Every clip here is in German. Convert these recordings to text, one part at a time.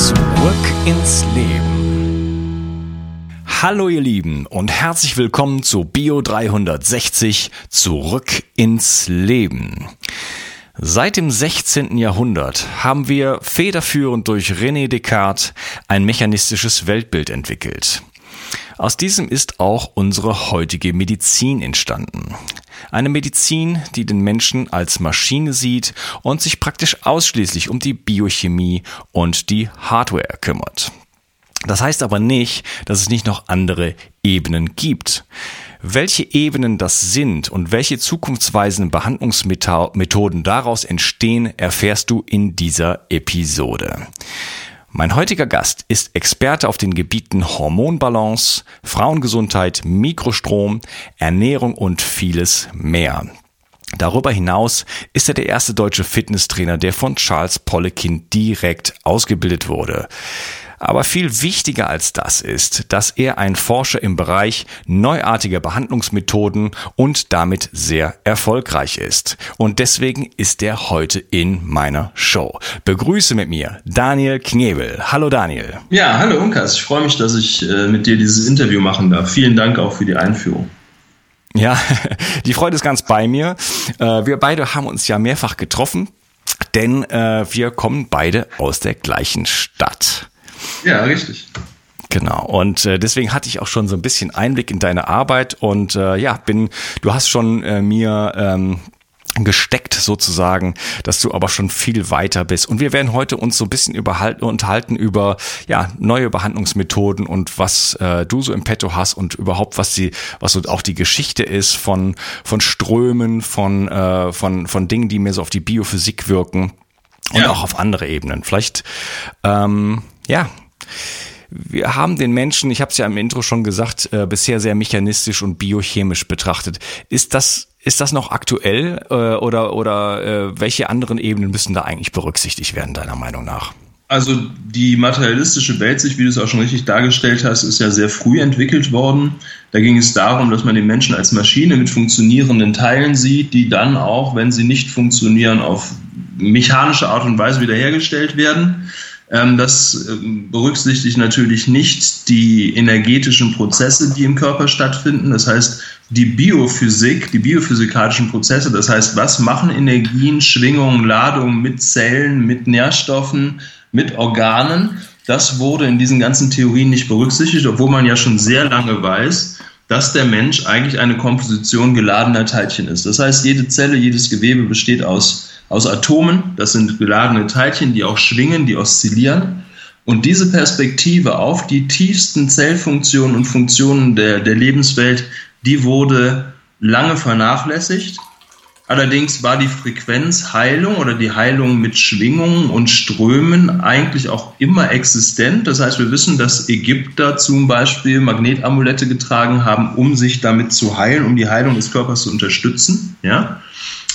Zurück ins Leben. Hallo ihr Lieben und herzlich willkommen zu Bio 360 Zurück ins Leben. Seit dem 16. Jahrhundert haben wir federführend durch René Descartes ein mechanistisches Weltbild entwickelt. Aus diesem ist auch unsere heutige Medizin entstanden. Eine Medizin, die den Menschen als Maschine sieht und sich praktisch ausschließlich um die Biochemie und die Hardware kümmert. Das heißt aber nicht, dass es nicht noch andere Ebenen gibt. Welche Ebenen das sind und welche zukunftsweisenden Behandlungsmethoden daraus entstehen, erfährst du in dieser Episode. Mein heutiger Gast ist Experte auf den Gebieten Hormonbalance, Frauengesundheit, Mikrostrom, Ernährung und vieles mehr. Darüber hinaus ist er der erste deutsche Fitnesstrainer, der von Charles Poliquin direkt ausgebildet wurde. Aber viel wichtiger als das ist, dass er ein Forscher im Bereich neuartiger Behandlungsmethoden und damit sehr erfolgreich ist. Und deswegen ist er heute in meiner Show. Begrüße mit mir Daniel Knebel. Hallo Daniel. Ja, hallo Unkas. Ich freue mich, dass ich äh, mit dir dieses Interview machen darf. Vielen Dank auch für die Einführung. Ja, die Freude ist ganz bei mir. Äh, wir beide haben uns ja mehrfach getroffen, denn äh, wir kommen beide aus der gleichen Stadt. Ja, richtig. Genau. Und äh, deswegen hatte ich auch schon so ein bisschen Einblick in deine Arbeit und äh, ja, bin, du hast schon äh, mir ähm, gesteckt sozusagen, dass du aber schon viel weiter bist. Und wir werden heute uns so ein bisschen unterhalten über ja neue Behandlungsmethoden und was äh, du so im Petto hast und überhaupt was die was so auch die Geschichte ist von von Strömen, von äh, von von Dingen, die mir so auf die Biophysik wirken und ja. auch auf andere Ebenen. Vielleicht ähm, ja, wir haben den Menschen, ich habe es ja im Intro schon gesagt, äh, bisher sehr mechanistisch und biochemisch betrachtet. Ist das ist das noch aktuell äh, oder oder äh, welche anderen Ebenen müssen da eigentlich berücksichtigt werden deiner Meinung nach? Also die materialistische Weltsicht, wie du es auch schon richtig dargestellt hast, ist ja sehr früh entwickelt worden. Da ging es darum, dass man den Menschen als Maschine mit funktionierenden Teilen sieht, die dann auch, wenn sie nicht funktionieren, auf mechanische Art und Weise wiederhergestellt werden. Ähm, das ähm, berücksichtigt natürlich nicht die energetischen Prozesse, die im Körper stattfinden. Das heißt, die Biophysik, die biophysikalischen Prozesse, das heißt, was machen Energien, Schwingungen, Ladungen mit Zellen, mit Nährstoffen, mit Organen, das wurde in diesen ganzen Theorien nicht berücksichtigt, obwohl man ja schon sehr lange weiß, dass der Mensch eigentlich eine Komposition geladener Teilchen ist. Das heißt, jede Zelle, jedes Gewebe besteht aus aus Atomen. Das sind geladene Teilchen, die auch schwingen, die oszillieren. Und diese Perspektive auf die tiefsten Zellfunktionen und Funktionen der, der Lebenswelt, die wurde lange vernachlässigt. Allerdings war die Frequenzheilung oder die Heilung mit Schwingungen und Strömen eigentlich auch immer existent. Das heißt, wir wissen, dass Ägypter zum Beispiel Magnetamulette getragen haben, um sich damit zu heilen, um die Heilung des Körpers zu unterstützen. Ja.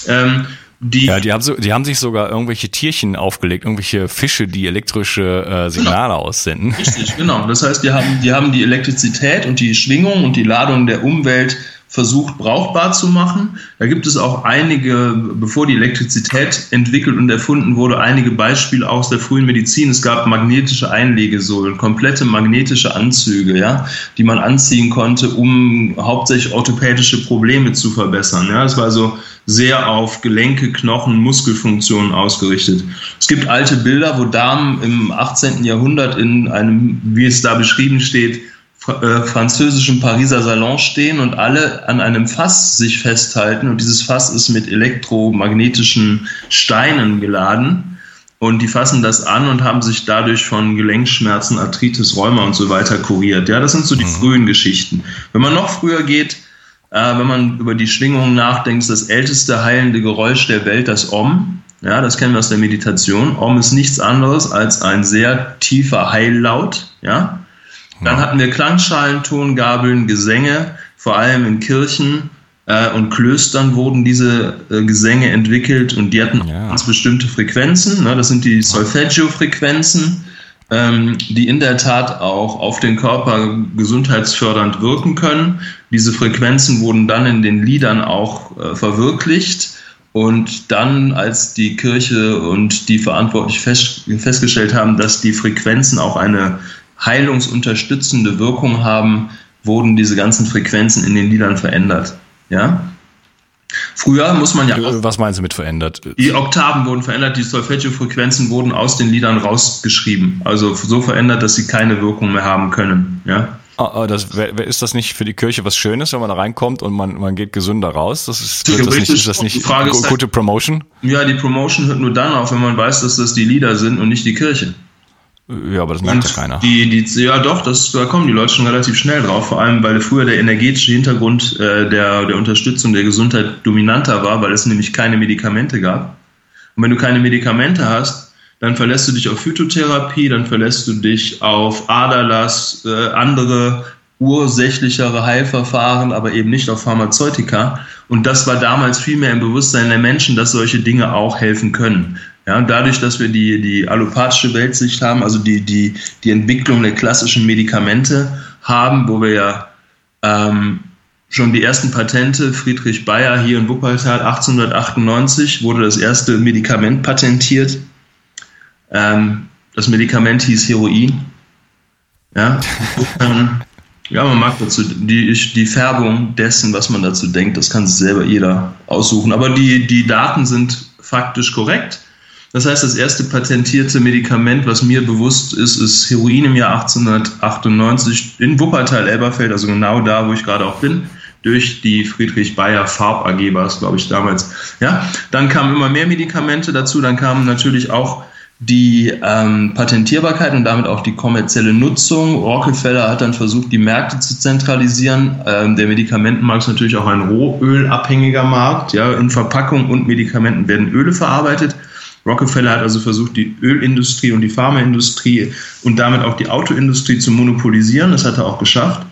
Ähm, die ja, die haben, so, die haben sich sogar irgendwelche Tierchen aufgelegt, irgendwelche Fische, die elektrische äh, Signale genau. aussenden. Richtig, genau. Das heißt, die haben, die haben die Elektrizität und die Schwingung und die Ladung der Umwelt versucht brauchbar zu machen. Da gibt es auch einige, bevor die Elektrizität entwickelt und erfunden wurde, einige Beispiele aus der frühen Medizin. Es gab magnetische Einlegesohlen, komplette magnetische Anzüge, ja, die man anziehen konnte, um hauptsächlich orthopädische Probleme zu verbessern. Ja, es war also sehr auf Gelenke, Knochen, Muskelfunktionen ausgerichtet. Es gibt alte Bilder, wo Damen im 18. Jahrhundert in einem, wie es da beschrieben steht, äh, französischen Pariser Salon stehen und alle an einem Fass sich festhalten und dieses Fass ist mit elektromagnetischen Steinen geladen und die fassen das an und haben sich dadurch von Gelenkschmerzen, Arthritis, Rheuma und so weiter kuriert. Ja, das sind so die mhm. frühen Geschichten. Wenn man noch früher geht, äh, wenn man über die Schwingungen nachdenkt, ist das älteste heilende Geräusch der Welt das Om. Ja, das kennen wir aus der Meditation. Om ist nichts anderes als ein sehr tiefer Heillaut. Ja. Dann hatten wir Klangschalen, Tongabeln, Gesänge, vor allem in Kirchen äh, und Klöstern wurden diese äh, Gesänge entwickelt und die hatten ja. ganz bestimmte Frequenzen. Ne? Das sind die Solfeggio-Frequenzen, ähm, die in der Tat auch auf den Körper gesundheitsfördernd wirken können. Diese Frequenzen wurden dann in den Liedern auch äh, verwirklicht. Und dann, als die Kirche und die Verantwortlichen fest, festgestellt haben, dass die Frequenzen auch eine heilungsunterstützende Wirkung haben, wurden diese ganzen Frequenzen in den Liedern verändert. Ja? Früher muss man ja. Auch, Was meinst du mit verändert? Die Oktaven wurden verändert, die Solfeggio-Frequenzen wurden aus den Liedern rausgeschrieben. Also so verändert, dass sie keine Wirkung mehr haben können. Ja? Oh, das, ist das nicht für die Kirche was Schönes, wenn man da reinkommt und man, man geht gesünder raus? Das ist, das nicht, ist das nicht Frage gute halt, Promotion? Ja, die Promotion hört nur dann auf, wenn man weiß, dass das die Lieder sind und nicht die Kirche. Ja, aber das merkt ja keiner. Die, die, ja, doch, das, da kommen die Leute schon relativ schnell drauf, vor allem weil früher der energetische Hintergrund äh, der, der Unterstützung der Gesundheit dominanter war, weil es nämlich keine Medikamente gab. Und wenn du keine Medikamente hast, dann verlässt du dich auf Phytotherapie, dann verlässt du dich auf Aderlass, äh, andere ursächlichere Heilverfahren, aber eben nicht auf Pharmazeutika. Und das war damals viel mehr im Bewusstsein der Menschen, dass solche Dinge auch helfen können. Ja, dadurch, dass wir die, die allopathische Weltsicht haben, also die, die, die Entwicklung der klassischen Medikamente haben, wo wir ja ähm, schon die ersten Patente, Friedrich Bayer hier in Wuppertal 1898 wurde das erste Medikament patentiert. Ähm, das Medikament hieß Heroin. Ja, ja, man mag dazu die, die Färbung dessen, was man dazu denkt, das kann sich selber jeder aussuchen. Aber die, die Daten sind faktisch korrekt. Das heißt, das erste patentierte Medikament, was mir bewusst ist, ist Heroin im Jahr 1898 in Wuppertal-Elberfeld, also genau da, wo ich gerade auch bin, durch die Friedrich Bayer Farb AG war es, glaube ich, damals. Ja, dann kamen immer mehr Medikamente dazu, dann kamen natürlich auch die ähm, Patentierbarkeit und damit auch die kommerzielle Nutzung. Rockefeller hat dann versucht, die Märkte zu zentralisieren. Ähm, der Medikamentenmarkt ist natürlich auch ein rohölabhängiger Markt. Ja, in Verpackung und Medikamenten werden Öle verarbeitet. Rockefeller hat also versucht, die Ölindustrie und die Pharmaindustrie und damit auch die Autoindustrie zu monopolisieren. Das hat er auch geschafft.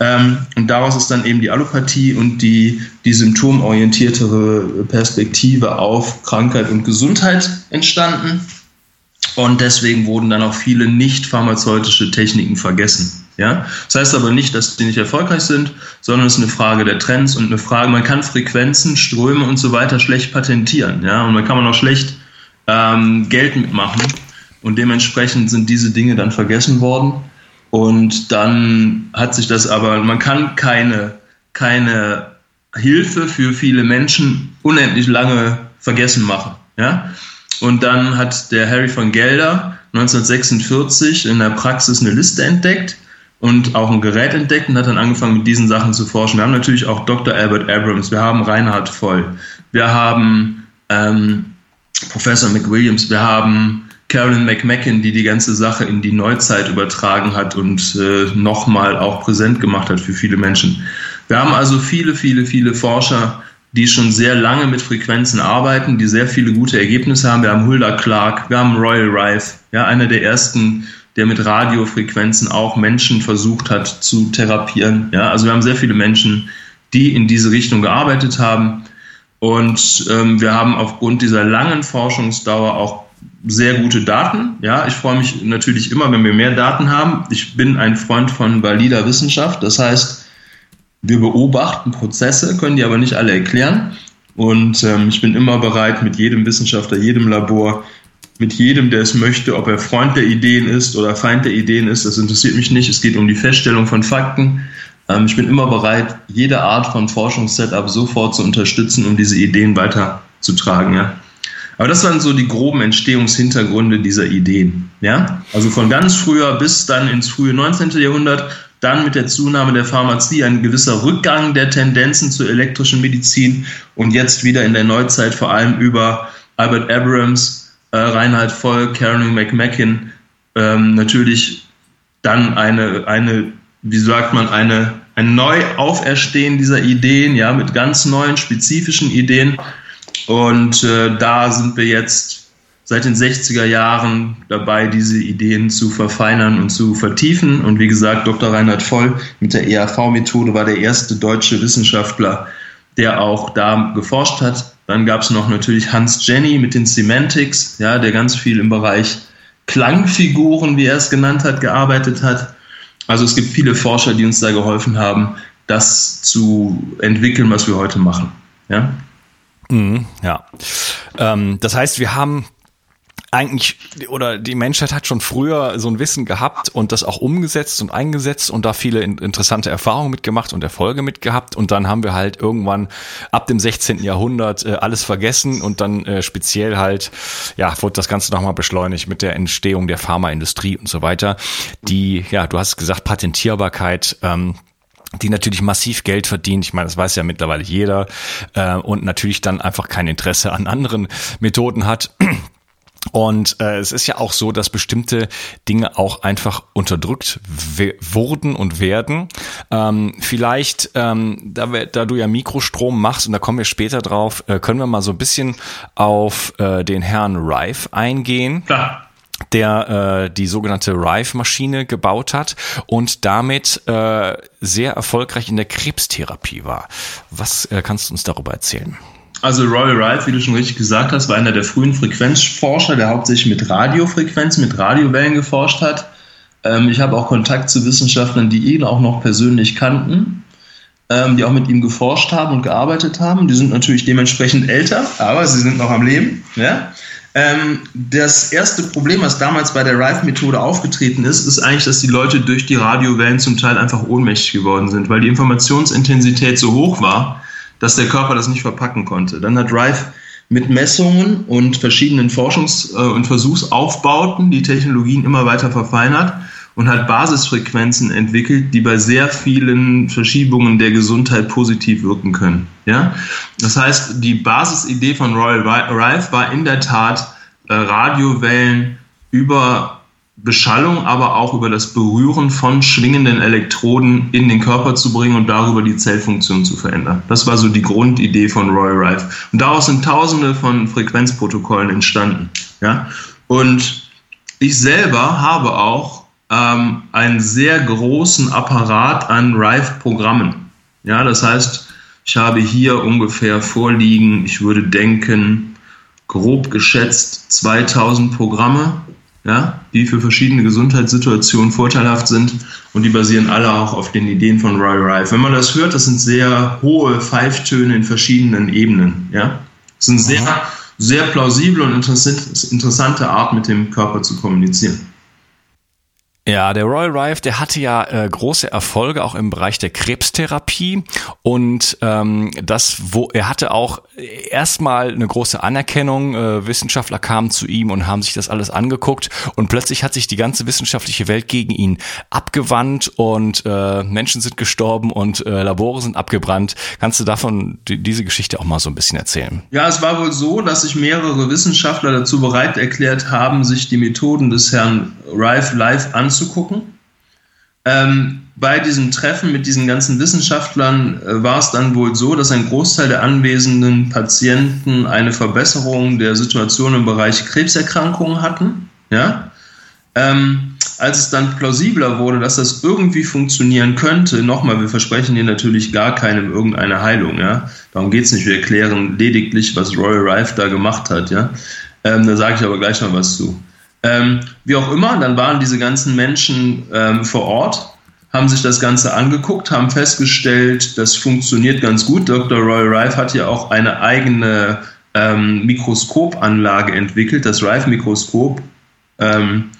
Ähm, und daraus ist dann eben die Allopathie und die, die symptomorientiertere Perspektive auf Krankheit und Gesundheit entstanden. Und deswegen wurden dann auch viele nicht pharmazeutische Techniken vergessen. Ja? Das heißt aber nicht, dass die nicht erfolgreich sind, sondern es ist eine Frage der Trends und eine Frage, man kann Frequenzen, Ströme und so weiter schlecht patentieren. Ja? Und man kann man auch schlecht ähm, Geld mitmachen. Und dementsprechend sind diese Dinge dann vergessen worden. Und dann hat sich das aber, man kann keine, keine Hilfe für viele Menschen unendlich lange vergessen machen. Ja? Und dann hat der Harry von Gelder 1946 in der Praxis eine Liste entdeckt und auch ein Gerät entdeckt und hat dann angefangen mit diesen Sachen zu forschen. Wir haben natürlich auch Dr. Albert Abrams, wir haben Reinhard Voll, wir haben ähm, Professor McWilliams, wir haben Carolyn McMacken, die die ganze Sache in die Neuzeit übertragen hat und äh, nochmal auch präsent gemacht hat für viele Menschen. Wir haben also viele, viele, viele Forscher, die schon sehr lange mit Frequenzen arbeiten, die sehr viele gute Ergebnisse haben. Wir haben Hulda Clark, wir haben Royal Rife, ja, einer der ersten, der mit Radiofrequenzen auch Menschen versucht hat zu therapieren. Ja, also wir haben sehr viele Menschen, die in diese Richtung gearbeitet haben. Und ähm, wir haben aufgrund dieser langen Forschungsdauer auch sehr gute Daten. Ja, ich freue mich natürlich immer, wenn wir mehr Daten haben. Ich bin ein Freund von valider Wissenschaft. Das heißt, wir beobachten Prozesse, können die aber nicht alle erklären. Und ähm, ich bin immer bereit, mit jedem Wissenschaftler, jedem Labor, mit jedem, der es möchte, ob er Freund der Ideen ist oder Feind der Ideen ist, das interessiert mich nicht. Es geht um die Feststellung von Fakten. Ähm, ich bin immer bereit, jede Art von Forschungssetup sofort zu unterstützen, um diese Ideen weiterzutragen. Ja? Aber das waren so die groben Entstehungshintergründe dieser Ideen. Ja? Also von ganz früher bis dann ins frühe 19. Jahrhundert, dann mit der Zunahme der Pharmazie ein gewisser Rückgang der Tendenzen zur elektrischen Medizin und jetzt wieder in der Neuzeit vor allem über Albert Abrams, äh, Reinhard Voll, Karen McMacken, ähm, natürlich dann eine, eine wie sagt man, eine, ein Neuauferstehen dieser Ideen, ja, mit ganz neuen, spezifischen Ideen. Und äh, da sind wir jetzt seit den 60er Jahren dabei, diese Ideen zu verfeinern und zu vertiefen. Und wie gesagt, Dr. Reinhard Voll mit der ERV-Methode war der erste deutsche Wissenschaftler, der auch da geforscht hat. Dann gab es noch natürlich Hans Jenny mit den Semantics, ja, der ganz viel im Bereich Klangfiguren, wie er es genannt hat, gearbeitet hat. Also es gibt viele Forscher, die uns da geholfen haben, das zu entwickeln, was wir heute machen. Ja. Mhm, ja. Ähm, das heißt, wir haben eigentlich oder die Menschheit hat schon früher so ein Wissen gehabt und das auch umgesetzt und eingesetzt und da viele interessante Erfahrungen mitgemacht und Erfolge mitgehabt und dann haben wir halt irgendwann ab dem 16. Jahrhundert äh, alles vergessen und dann äh, speziell halt ja wurde das Ganze nochmal beschleunigt mit der Entstehung der Pharmaindustrie und so weiter. Die ja du hast gesagt Patentierbarkeit ähm, die natürlich massiv Geld verdient. Ich meine, das weiß ja mittlerweile jeder äh, und natürlich dann einfach kein Interesse an anderen Methoden hat. Und äh, es ist ja auch so, dass bestimmte Dinge auch einfach unterdrückt wurden und werden. Ähm, vielleicht, ähm, da, wir, da du ja Mikrostrom machst, und da kommen wir später drauf, äh, können wir mal so ein bisschen auf äh, den Herrn Rife eingehen. Klar der äh, die sogenannte Rife-Maschine gebaut hat und damit äh, sehr erfolgreich in der Krebstherapie war. Was äh, kannst du uns darüber erzählen? Also Roy Wright, wie du schon richtig gesagt hast, war einer der frühen Frequenzforscher, der hauptsächlich mit Radiofrequenzen, mit Radiowellen geforscht hat. Ähm, ich habe auch Kontakt zu Wissenschaftlern, die ihn auch noch persönlich kannten, ähm, die auch mit ihm geforscht haben und gearbeitet haben. Die sind natürlich dementsprechend älter, aber sie sind noch am Leben. Ja? Ähm, das erste Problem, was damals bei der Rife-Methode aufgetreten ist, ist eigentlich, dass die Leute durch die Radiowellen zum Teil einfach ohnmächtig geworden sind, weil die Informationsintensität so hoch war, dass der Körper das nicht verpacken konnte. Dann hat Rife mit Messungen und verschiedenen Forschungs- äh, und Versuchsaufbauten die Technologien immer weiter verfeinert und hat Basisfrequenzen entwickelt, die bei sehr vielen Verschiebungen der Gesundheit positiv wirken können. Ja? Das heißt, die Basisidee von Royal Rife war in der Tat, äh, Radiowellen über Beschallung, aber auch über das Berühren von schwingenden Elektroden in den Körper zu bringen und darüber die Zellfunktion zu verändern. Das war so die Grundidee von Roy Rife. Und daraus sind tausende von Frequenzprotokollen entstanden. Ja? Und ich selber habe auch ähm, einen sehr großen Apparat an Rife-Programmen. Ja, das heißt, ich habe hier ungefähr vorliegen, ich würde denken, grob geschätzt 2000 Programme ja, die für verschiedene Gesundheitssituationen vorteilhaft sind und die basieren alle auch auf den Ideen von Roy Rife. Wenn man das hört, das sind sehr hohe Pfeiftöne in verschiedenen Ebenen. Ja, das sind sehr, sehr plausible und interessante Art, mit dem Körper zu kommunizieren. Ja, der Royal Rife, der hatte ja äh, große Erfolge auch im Bereich der Krebstherapie und ähm, das, wo er hatte auch erstmal eine große Anerkennung. Äh, Wissenschaftler kamen zu ihm und haben sich das alles angeguckt und plötzlich hat sich die ganze wissenschaftliche Welt gegen ihn abgewandt und äh, Menschen sind gestorben und äh, Labore sind abgebrannt. Kannst du davon die, diese Geschichte auch mal so ein bisschen erzählen? Ja, es war wohl so, dass sich mehrere Wissenschaftler dazu bereit erklärt haben, sich die Methoden des Herrn Rife live anzugucken. Ähm, bei diesem Treffen mit diesen ganzen Wissenschaftlern äh, war es dann wohl so, dass ein Großteil der anwesenden Patienten eine Verbesserung der Situation im Bereich Krebserkrankungen hatten. Ja? Ähm, als es dann plausibler wurde, dass das irgendwie funktionieren könnte, nochmal, wir versprechen hier natürlich gar keinem irgendeine Heilung. Ja? Darum geht es nicht. Wir erklären lediglich, was Royal Rife da gemacht hat. Ja? Ähm, da sage ich aber gleich noch was zu. Ähm, wie auch immer, dann waren diese ganzen Menschen ähm, vor Ort, haben sich das Ganze angeguckt, haben festgestellt, das funktioniert ganz gut. Dr. Roy Rife hat ja auch eine eigene ähm, Mikroskopanlage entwickelt, das Rife-Mikroskop. Ähm,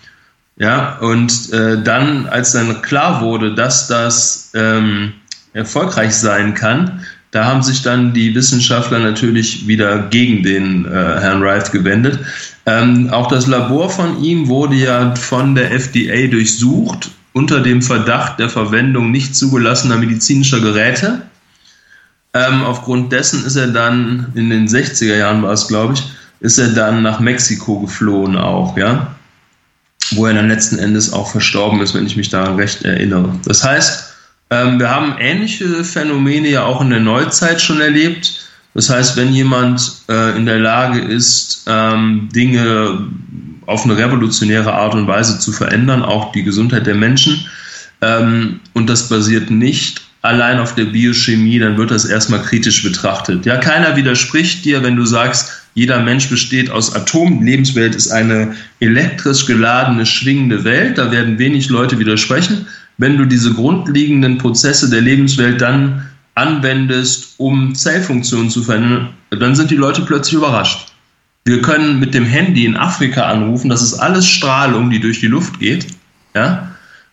ja, und äh, dann, als dann klar wurde, dass das ähm, erfolgreich sein kann, da haben sich dann die Wissenschaftler natürlich wieder gegen den äh, Herrn Rife gewendet. Ähm, auch das Labor von ihm wurde ja von der FDA durchsucht unter dem Verdacht der Verwendung nicht zugelassener medizinischer Geräte. Ähm, aufgrund dessen ist er dann in den 60er Jahren war es, glaube ich, ist er dann nach Mexiko geflohen auch, ja, wo er dann letzten Endes auch verstorben ist, wenn ich mich daran recht erinnere. Das heißt, ähm, wir haben ähnliche Phänomene ja auch in der Neuzeit schon erlebt. Das heißt, wenn jemand äh, in der Lage ist, ähm, Dinge auf eine revolutionäre Art und Weise zu verändern, auch die Gesundheit der Menschen, ähm, und das basiert nicht allein auf der Biochemie, dann wird das erstmal kritisch betrachtet. Ja, keiner widerspricht dir, wenn du sagst, jeder Mensch besteht aus Atomen. Lebenswelt ist eine elektrisch geladene, schwingende Welt. Da werden wenig Leute widersprechen. Wenn du diese grundlegenden Prozesse der Lebenswelt dann anwendest, um Zellfunktionen zu verändern, dann sind die Leute plötzlich überrascht. Wir können mit dem Handy in Afrika anrufen, das ist alles Strahlung, die durch die Luft geht. Ja?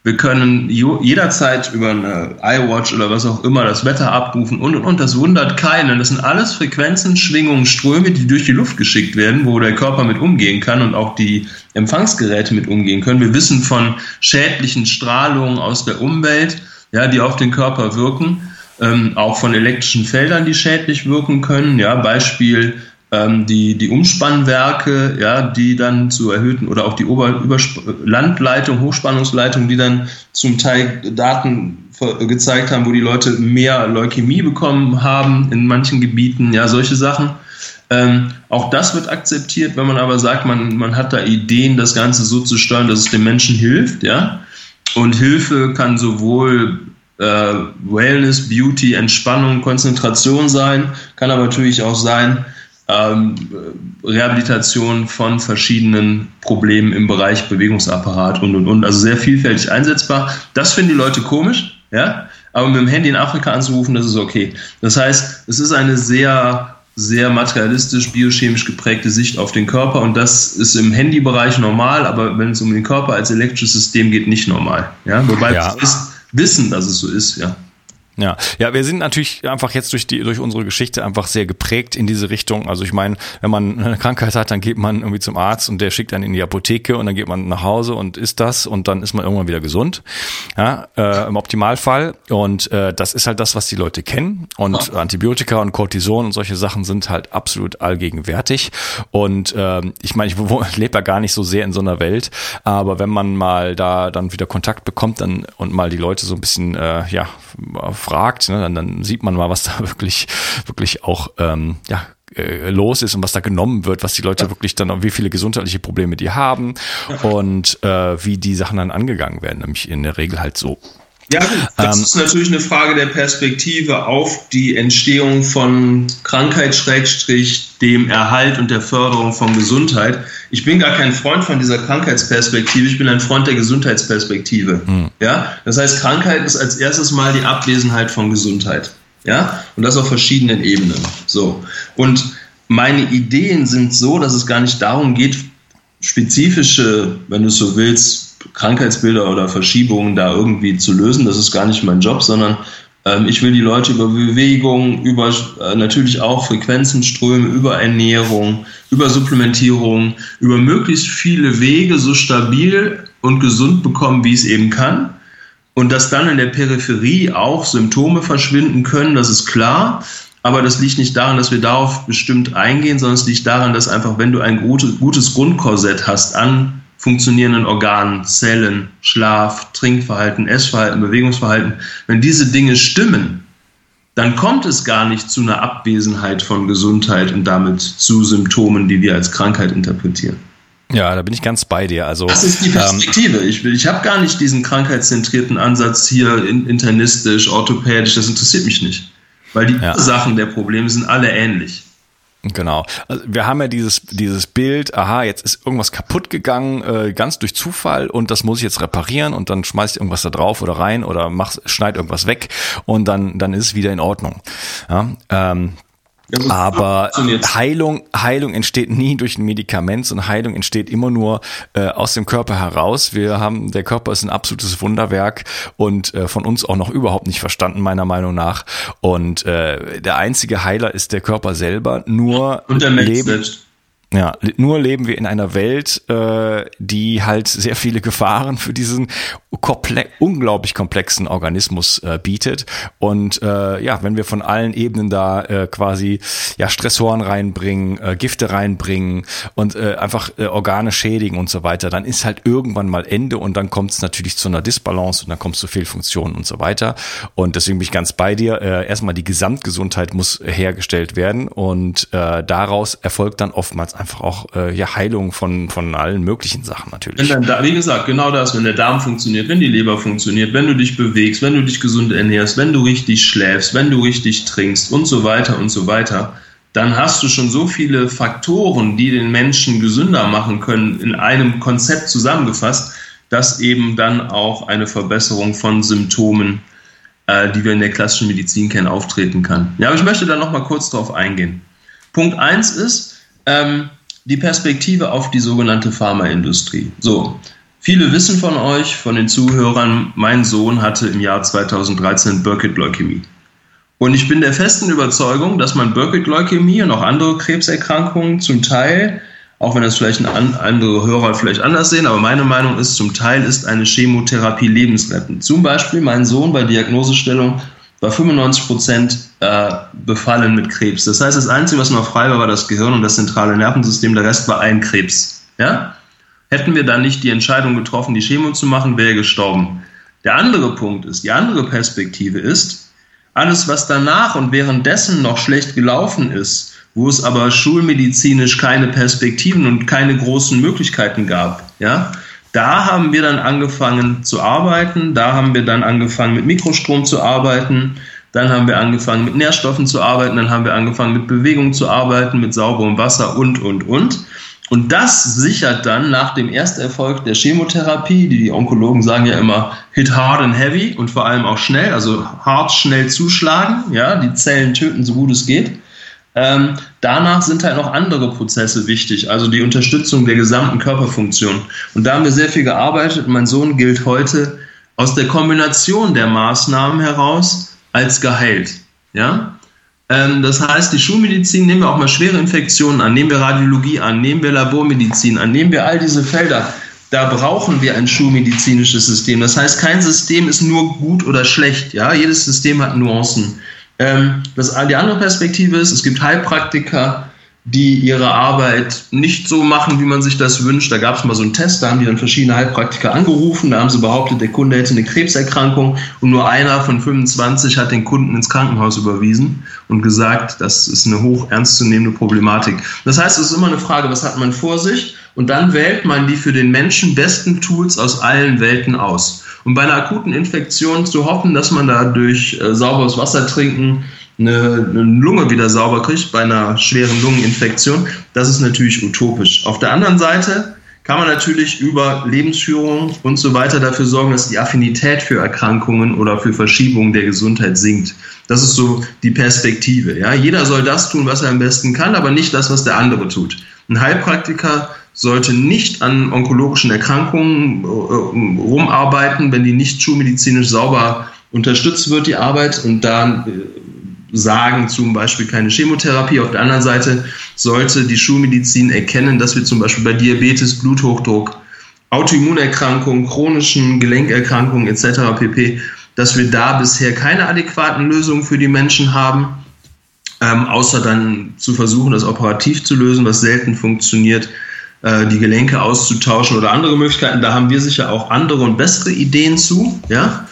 Wir können jederzeit über eine iWatch oder was auch immer das Wetter abrufen und und und. Das wundert keinen. Das sind alles Frequenzen, Schwingungen, Ströme, die durch die Luft geschickt werden, wo der Körper mit umgehen kann und auch die Empfangsgeräte mit umgehen können. Wir wissen von schädlichen Strahlungen aus der Umwelt, ja, die auf den Körper wirken, ähm, auch von elektrischen Feldern, die schädlich wirken können. Ja, Beispiel ähm, die, die Umspannwerke, ja, die dann zu erhöhten oder auch die Ober Landleitung, Hochspannungsleitung, die dann zum Teil Daten gezeigt haben, wo die Leute mehr Leukämie bekommen haben in manchen Gebieten, ja, solche Sachen. Ähm, auch das wird akzeptiert, wenn man aber sagt, man, man hat da Ideen, das Ganze so zu steuern, dass es den Menschen hilft, ja. Und Hilfe kann sowohl äh, Wellness, Beauty, Entspannung, Konzentration sein, kann aber natürlich auch sein, ähm, Rehabilitation von verschiedenen Problemen im Bereich Bewegungsapparat und und und. Also sehr vielfältig einsetzbar. Das finden die Leute komisch, ja. Aber mit dem Handy in Afrika anzurufen, das ist okay. Das heißt, es ist eine sehr sehr materialistisch, biochemisch geprägte Sicht auf den Körper und das ist im Handybereich normal, aber wenn es um den Körper als elektrisches System geht, nicht normal. Ja? Wobei ja. wir wissen, dass es so ist, ja. Ja, ja, wir sind natürlich einfach jetzt durch die durch unsere Geschichte einfach sehr geprägt in diese Richtung. Also ich meine, wenn man eine Krankheit hat, dann geht man irgendwie zum Arzt und der schickt dann in die Apotheke und dann geht man nach Hause und isst das und dann ist man irgendwann wieder gesund. Ja, äh, im Optimalfall. Und äh, das ist halt das, was die Leute kennen. Und. Antibiotika und Cortison und solche Sachen sind halt absolut allgegenwärtig. Und äh, ich meine, ich, ich lebe ja gar nicht so sehr in so einer Welt, aber wenn man mal da dann wieder Kontakt bekommt dann und mal die Leute so ein bisschen äh, ja fragt, ne, dann, dann sieht man mal, was da wirklich, wirklich auch ähm, ja, äh, los ist und was da genommen wird, was die Leute ja. wirklich dann, wie viele gesundheitliche Probleme die haben und äh, wie die Sachen dann angegangen werden, nämlich in der Regel halt so. Ja, das ähm, ist natürlich eine Frage der Perspektive auf die Entstehung von Krankheit, Schrägstrich, dem Erhalt und der Förderung von Gesundheit. Ich bin gar kein Freund von dieser Krankheitsperspektive, ich bin ein Freund der Gesundheitsperspektive. Hm. Ja, das heißt, Krankheit ist als erstes mal die Abwesenheit von Gesundheit. Ja, und das auf verschiedenen Ebenen. So. Und meine Ideen sind so, dass es gar nicht darum geht, spezifische, wenn du so willst, Krankheitsbilder oder Verschiebungen da irgendwie zu lösen. Das ist gar nicht mein Job, sondern ähm, ich will die Leute über Bewegung, über äh, natürlich auch Frequenzenströme, über Ernährung, über Supplementierung, über möglichst viele Wege so stabil und gesund bekommen, wie es eben kann. Und dass dann in der Peripherie auch Symptome verschwinden können, das ist klar. Aber das liegt nicht daran, dass wir darauf bestimmt eingehen, sondern es liegt daran, dass einfach, wenn du ein gutes Grundkorsett hast an funktionierenden Organen, Zellen, Schlaf, Trinkverhalten, Essverhalten, Bewegungsverhalten, wenn diese Dinge stimmen, dann kommt es gar nicht zu einer Abwesenheit von Gesundheit und damit zu Symptomen, die wir als Krankheit interpretieren. Ja, da bin ich ganz bei dir. Also das ist die Perspektive. Ähm, ich, ich habe gar nicht diesen krankheitszentrierten Ansatz hier internistisch, orthopädisch. Das interessiert mich nicht, weil die ja. Ursachen der Probleme sind alle ähnlich. Genau. Also wir haben ja dieses, dieses Bild, aha, jetzt ist irgendwas kaputt gegangen, äh, ganz durch Zufall und das muss ich jetzt reparieren und dann schmeißt irgendwas da drauf oder rein oder mach, schneid irgendwas weg und dann, dann ist es wieder in Ordnung. Ja, ähm, aber Heilung, Heilung entsteht nie durch ein Medikament, sondern Heilung entsteht immer nur äh, aus dem Körper heraus. Wir haben, der Körper ist ein absolutes Wunderwerk und äh, von uns auch noch überhaupt nicht verstanden, meiner Meinung nach. Und äh, der einzige Heiler ist der Körper selber. Nur und der Mensch selbst. Ja, nur leben wir in einer Welt, äh, die halt sehr viele Gefahren für diesen komple unglaublich komplexen Organismus äh, bietet. Und äh, ja, wenn wir von allen Ebenen da äh, quasi ja Stressoren reinbringen, äh, Gifte reinbringen und äh, einfach äh, Organe schädigen und so weiter, dann ist halt irgendwann mal Ende und dann kommt es natürlich zu einer Disbalance und dann kommt es zu Fehlfunktionen und so weiter. Und deswegen bin ich ganz bei dir. Äh, erstmal die Gesamtgesundheit muss hergestellt werden und äh, daraus erfolgt dann oftmals einfach auch äh, ja Heilung von, von allen möglichen Sachen natürlich. Wenn dann, wie gesagt, genau das, wenn der Darm funktioniert, wenn die Leber funktioniert, wenn du dich bewegst, wenn du dich gesund ernährst, wenn du richtig schläfst, wenn du richtig trinkst und so weiter und so weiter, dann hast du schon so viele Faktoren, die den Menschen gesünder machen können, in einem Konzept zusammengefasst, dass eben dann auch eine Verbesserung von Symptomen, äh, die wir in der klassischen Medizin kennen, auftreten kann. Ja, aber ich möchte da noch mal kurz drauf eingehen. Punkt eins ist, ähm, die Perspektive auf die sogenannte Pharmaindustrie. So, viele wissen von euch, von den Zuhörern, mein Sohn hatte im Jahr 2013 Burkitt-Leukämie. Und ich bin der festen Überzeugung, dass man Burkitt-Leukämie und auch andere Krebserkrankungen zum Teil, auch wenn das vielleicht andere Hörer vielleicht anders sehen, aber meine Meinung ist, zum Teil ist eine Chemotherapie lebensrettend. Zum Beispiel mein Sohn bei Diagnosestellung war 95 Prozent äh, befallen mit Krebs. Das heißt, das Einzige, was noch frei war, war das Gehirn und das zentrale Nervensystem. Der Rest war ein Krebs. Ja? Hätten wir dann nicht die Entscheidung getroffen, die Chemo zu machen, wäre er gestorben. Der andere Punkt ist, die andere Perspektive ist, alles, was danach und währenddessen noch schlecht gelaufen ist, wo es aber schulmedizinisch keine Perspektiven und keine großen Möglichkeiten gab, ja, da haben wir dann angefangen zu arbeiten, da haben wir dann angefangen mit Mikrostrom zu arbeiten, dann haben wir angefangen mit Nährstoffen zu arbeiten, dann haben wir angefangen mit Bewegung zu arbeiten, mit sauberem Wasser und, und, und. Und das sichert dann nach dem Ersterfolg der Chemotherapie, die, die Onkologen sagen ja immer, hit hard and heavy und vor allem auch schnell, also hart schnell zuschlagen, ja, die Zellen töten, so gut es geht. Ähm, danach sind halt noch andere Prozesse wichtig, also die Unterstützung der gesamten Körperfunktion. Und da haben wir sehr viel gearbeitet. Mein Sohn gilt heute aus der Kombination der Maßnahmen heraus als geheilt. Ja? Ähm, das heißt, die Schulmedizin, nehmen wir auch mal schwere Infektionen an, nehmen wir Radiologie an, nehmen wir Labormedizin an, nehmen wir all diese Felder. Da brauchen wir ein schulmedizinisches System. Das heißt, kein System ist nur gut oder schlecht. Ja? Jedes System hat Nuancen. Ähm, das, die andere Perspektive ist, es gibt Heilpraktiker, die ihre Arbeit nicht so machen, wie man sich das wünscht. Da gab es mal so einen Test, da haben die dann verschiedene Heilpraktiker angerufen, da haben sie behauptet, der Kunde hätte eine Krebserkrankung und nur einer von 25 hat den Kunden ins Krankenhaus überwiesen und gesagt, das ist eine hoch ernstzunehmende Problematik. Das heißt, es ist immer eine Frage, was hat man vor sich und dann wählt man die für den Menschen besten Tools aus allen Welten aus. Und bei einer akuten Infektion zu hoffen, dass man da durch äh, sauberes Wasser trinken eine, eine Lunge wieder sauber kriegt bei einer schweren Lungeninfektion, das ist natürlich utopisch. Auf der anderen Seite kann man natürlich über Lebensführung und so weiter dafür sorgen, dass die Affinität für Erkrankungen oder für Verschiebungen der Gesundheit sinkt. Das ist so die Perspektive. Ja? Jeder soll das tun, was er am besten kann, aber nicht das, was der andere tut. Ein Heilpraktiker sollte nicht an onkologischen Erkrankungen äh, rumarbeiten, wenn die nicht schulmedizinisch sauber unterstützt wird, die Arbeit. Und da äh, sagen zum Beispiel keine Chemotherapie. Auf der anderen Seite sollte die Schulmedizin erkennen, dass wir zum Beispiel bei Diabetes, Bluthochdruck, Autoimmunerkrankungen, chronischen Gelenkerkrankungen etc. pp., dass wir da bisher keine adäquaten Lösungen für die Menschen haben, ähm, außer dann zu versuchen, das operativ zu lösen, was selten funktioniert, äh, die Gelenke auszutauschen oder andere Möglichkeiten. Da haben wir sicher auch andere und bessere Ideen zu. Ja?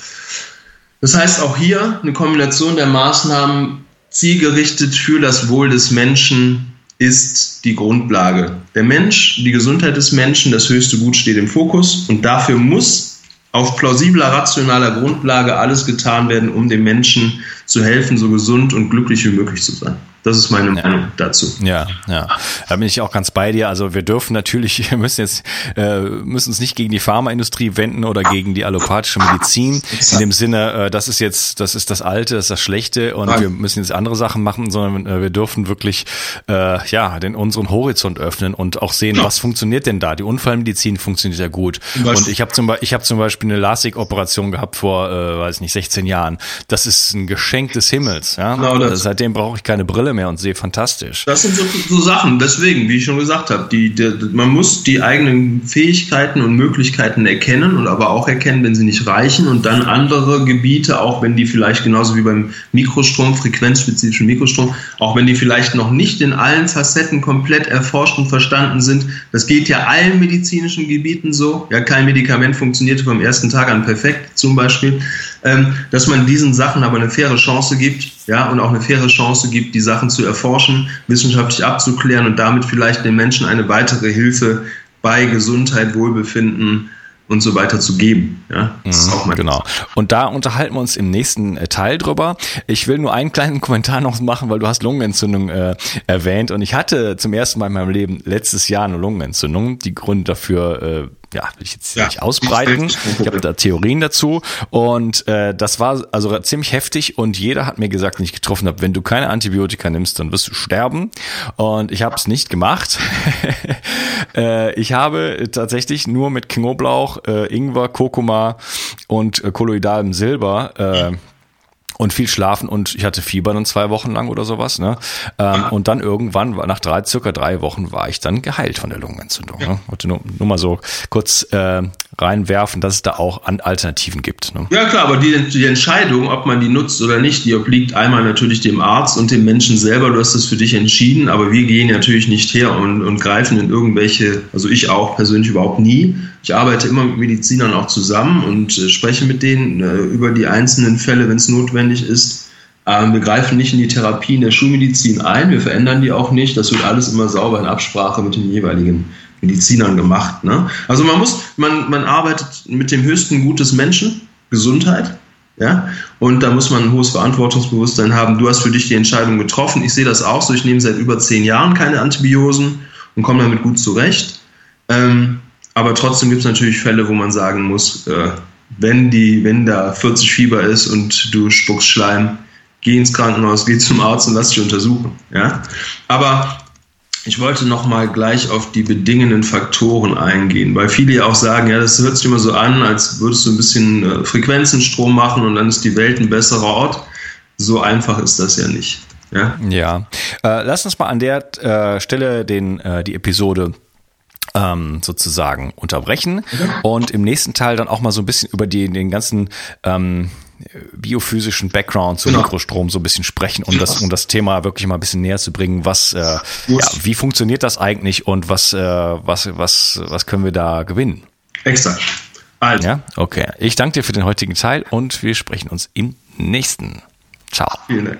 Das heißt auch hier eine Kombination der Maßnahmen zielgerichtet für das Wohl des Menschen ist die Grundlage. Der Mensch, die Gesundheit des Menschen, das höchste Gut steht im Fokus und dafür muss auf plausibler, rationaler Grundlage alles getan werden, um dem Menschen zu helfen, so gesund und glücklich wie möglich zu sein. Das ist meine ja. Meinung dazu. Ja, ja. Da bin ich auch ganz bei dir. Also wir dürfen natürlich, wir müssen jetzt, äh, müssen uns nicht gegen die Pharmaindustrie wenden oder gegen die allopathische Medizin. In dem Sinne, äh, das ist jetzt, das ist das Alte, das ist das Schlechte und Nein. wir müssen jetzt andere Sachen machen, sondern äh, wir dürfen wirklich, äh, ja, den unseren Horizont öffnen und auch sehen, ja. was funktioniert denn da? Die Unfallmedizin funktioniert ja gut. Und ich habe zum, ich hab zum Beispiel eine LASIK-Operation gehabt vor, äh, weiß nicht, 16 Jahren. Das ist ein Geschenk des Himmels. Ja? Genau Seitdem brauche ich keine Brille mehr und sehe fantastisch. Das sind so, so Sachen, deswegen, wie ich schon gesagt habe, die, die, man muss die eigenen Fähigkeiten und Möglichkeiten erkennen und aber auch erkennen, wenn sie nicht reichen und dann andere Gebiete, auch wenn die vielleicht genauso wie beim Mikrostrom, frequenzspezifischen Mikrostrom, auch wenn die vielleicht noch nicht in allen Facetten komplett erforscht und verstanden sind, das geht ja allen medizinischen Gebieten so. Ja, kein Medikament funktionierte vom ersten Tag an perfekt, zum Beispiel, dass man diesen Sachen aber eine faire Chance gibt, ja, und auch eine faire Chance gibt, die Sachen zu erforschen, wissenschaftlich abzuklären und damit vielleicht den Menschen eine weitere Hilfe bei Gesundheit, Wohlbefinden und so weiter zu geben. Ja, mhm, genau. Und da unterhalten wir uns im nächsten äh, Teil drüber. Ich will nur einen kleinen Kommentar noch machen, weil du hast Lungenentzündung äh, erwähnt und ich hatte zum ersten Mal in meinem Leben letztes Jahr eine Lungenentzündung. Die Gründe dafür äh, ja, will ich jetzt ja. nicht ausbreiten. Ich habe da Theorien dazu und äh, das war also ziemlich heftig und jeder hat mir gesagt, wenn ich getroffen habe, wenn du keine Antibiotika nimmst, dann wirst du sterben und ich habe es nicht gemacht. äh, ich habe tatsächlich nur mit Knoblauch, äh, Ingwer, Kurkuma und äh, kolloidalem Silber äh, und viel schlafen und ich hatte Fieber dann zwei Wochen lang oder sowas. Ne? Ähm, und dann irgendwann, nach drei, circa drei Wochen, war ich dann geheilt von der Lungenentzündung. Ja. Ne? Wollte nur, nur mal so kurz äh, reinwerfen, dass es da auch an Alternativen gibt. Ne? Ja klar, aber die, die Entscheidung, ob man die nutzt oder nicht, die obliegt einmal natürlich dem Arzt und dem Menschen selber. Du hast das für dich entschieden, aber wir gehen natürlich nicht her und, und greifen in irgendwelche, also ich auch persönlich überhaupt nie. Ich arbeite immer mit Medizinern auch zusammen und äh, spreche mit denen äh, über die einzelnen Fälle, wenn es notwendig ist. Ähm, wir greifen nicht in die Therapie in der Schulmedizin ein, wir verändern die auch nicht. Das wird alles immer sauber in Absprache mit den jeweiligen Medizinern gemacht. Ne? Also man muss, man, man arbeitet mit dem höchsten Gut des Menschen, Gesundheit. Ja, und da muss man ein hohes Verantwortungsbewusstsein haben. Du hast für dich die Entscheidung getroffen. Ich sehe das auch so. Ich nehme seit über zehn Jahren keine Antibiosen und komme damit gut zurecht. Ähm, aber trotzdem gibt es natürlich Fälle, wo man sagen muss, äh, wenn, die, wenn da 40 Fieber ist und du spuckst Schleim, geh ins Krankenhaus, geh zum Arzt und lass dich untersuchen. Ja? Aber ich wollte nochmal gleich auf die bedingenden Faktoren eingehen, weil viele ja auch sagen, ja, das hört sich immer so an, als würdest du ein bisschen äh, Frequenzenstrom machen und dann ist die Welt ein besserer Ort. So einfach ist das ja nicht. Ja, ja. Äh, lass uns mal an der äh, Stelle den, äh, die Episode ähm, sozusagen unterbrechen und im nächsten Teil dann auch mal so ein bisschen über die, den ganzen ähm, biophysischen Background zu genau. Mikrostrom so ein bisschen sprechen, um das, um das Thema wirklich mal ein bisschen näher zu bringen. Was, äh, ja, wie funktioniert das eigentlich und was, äh, was, was, was können wir da gewinnen? Exakt. Also. Ja, okay. Ich danke dir für den heutigen Teil und wir sprechen uns im nächsten. Ciao. Vielen Dank.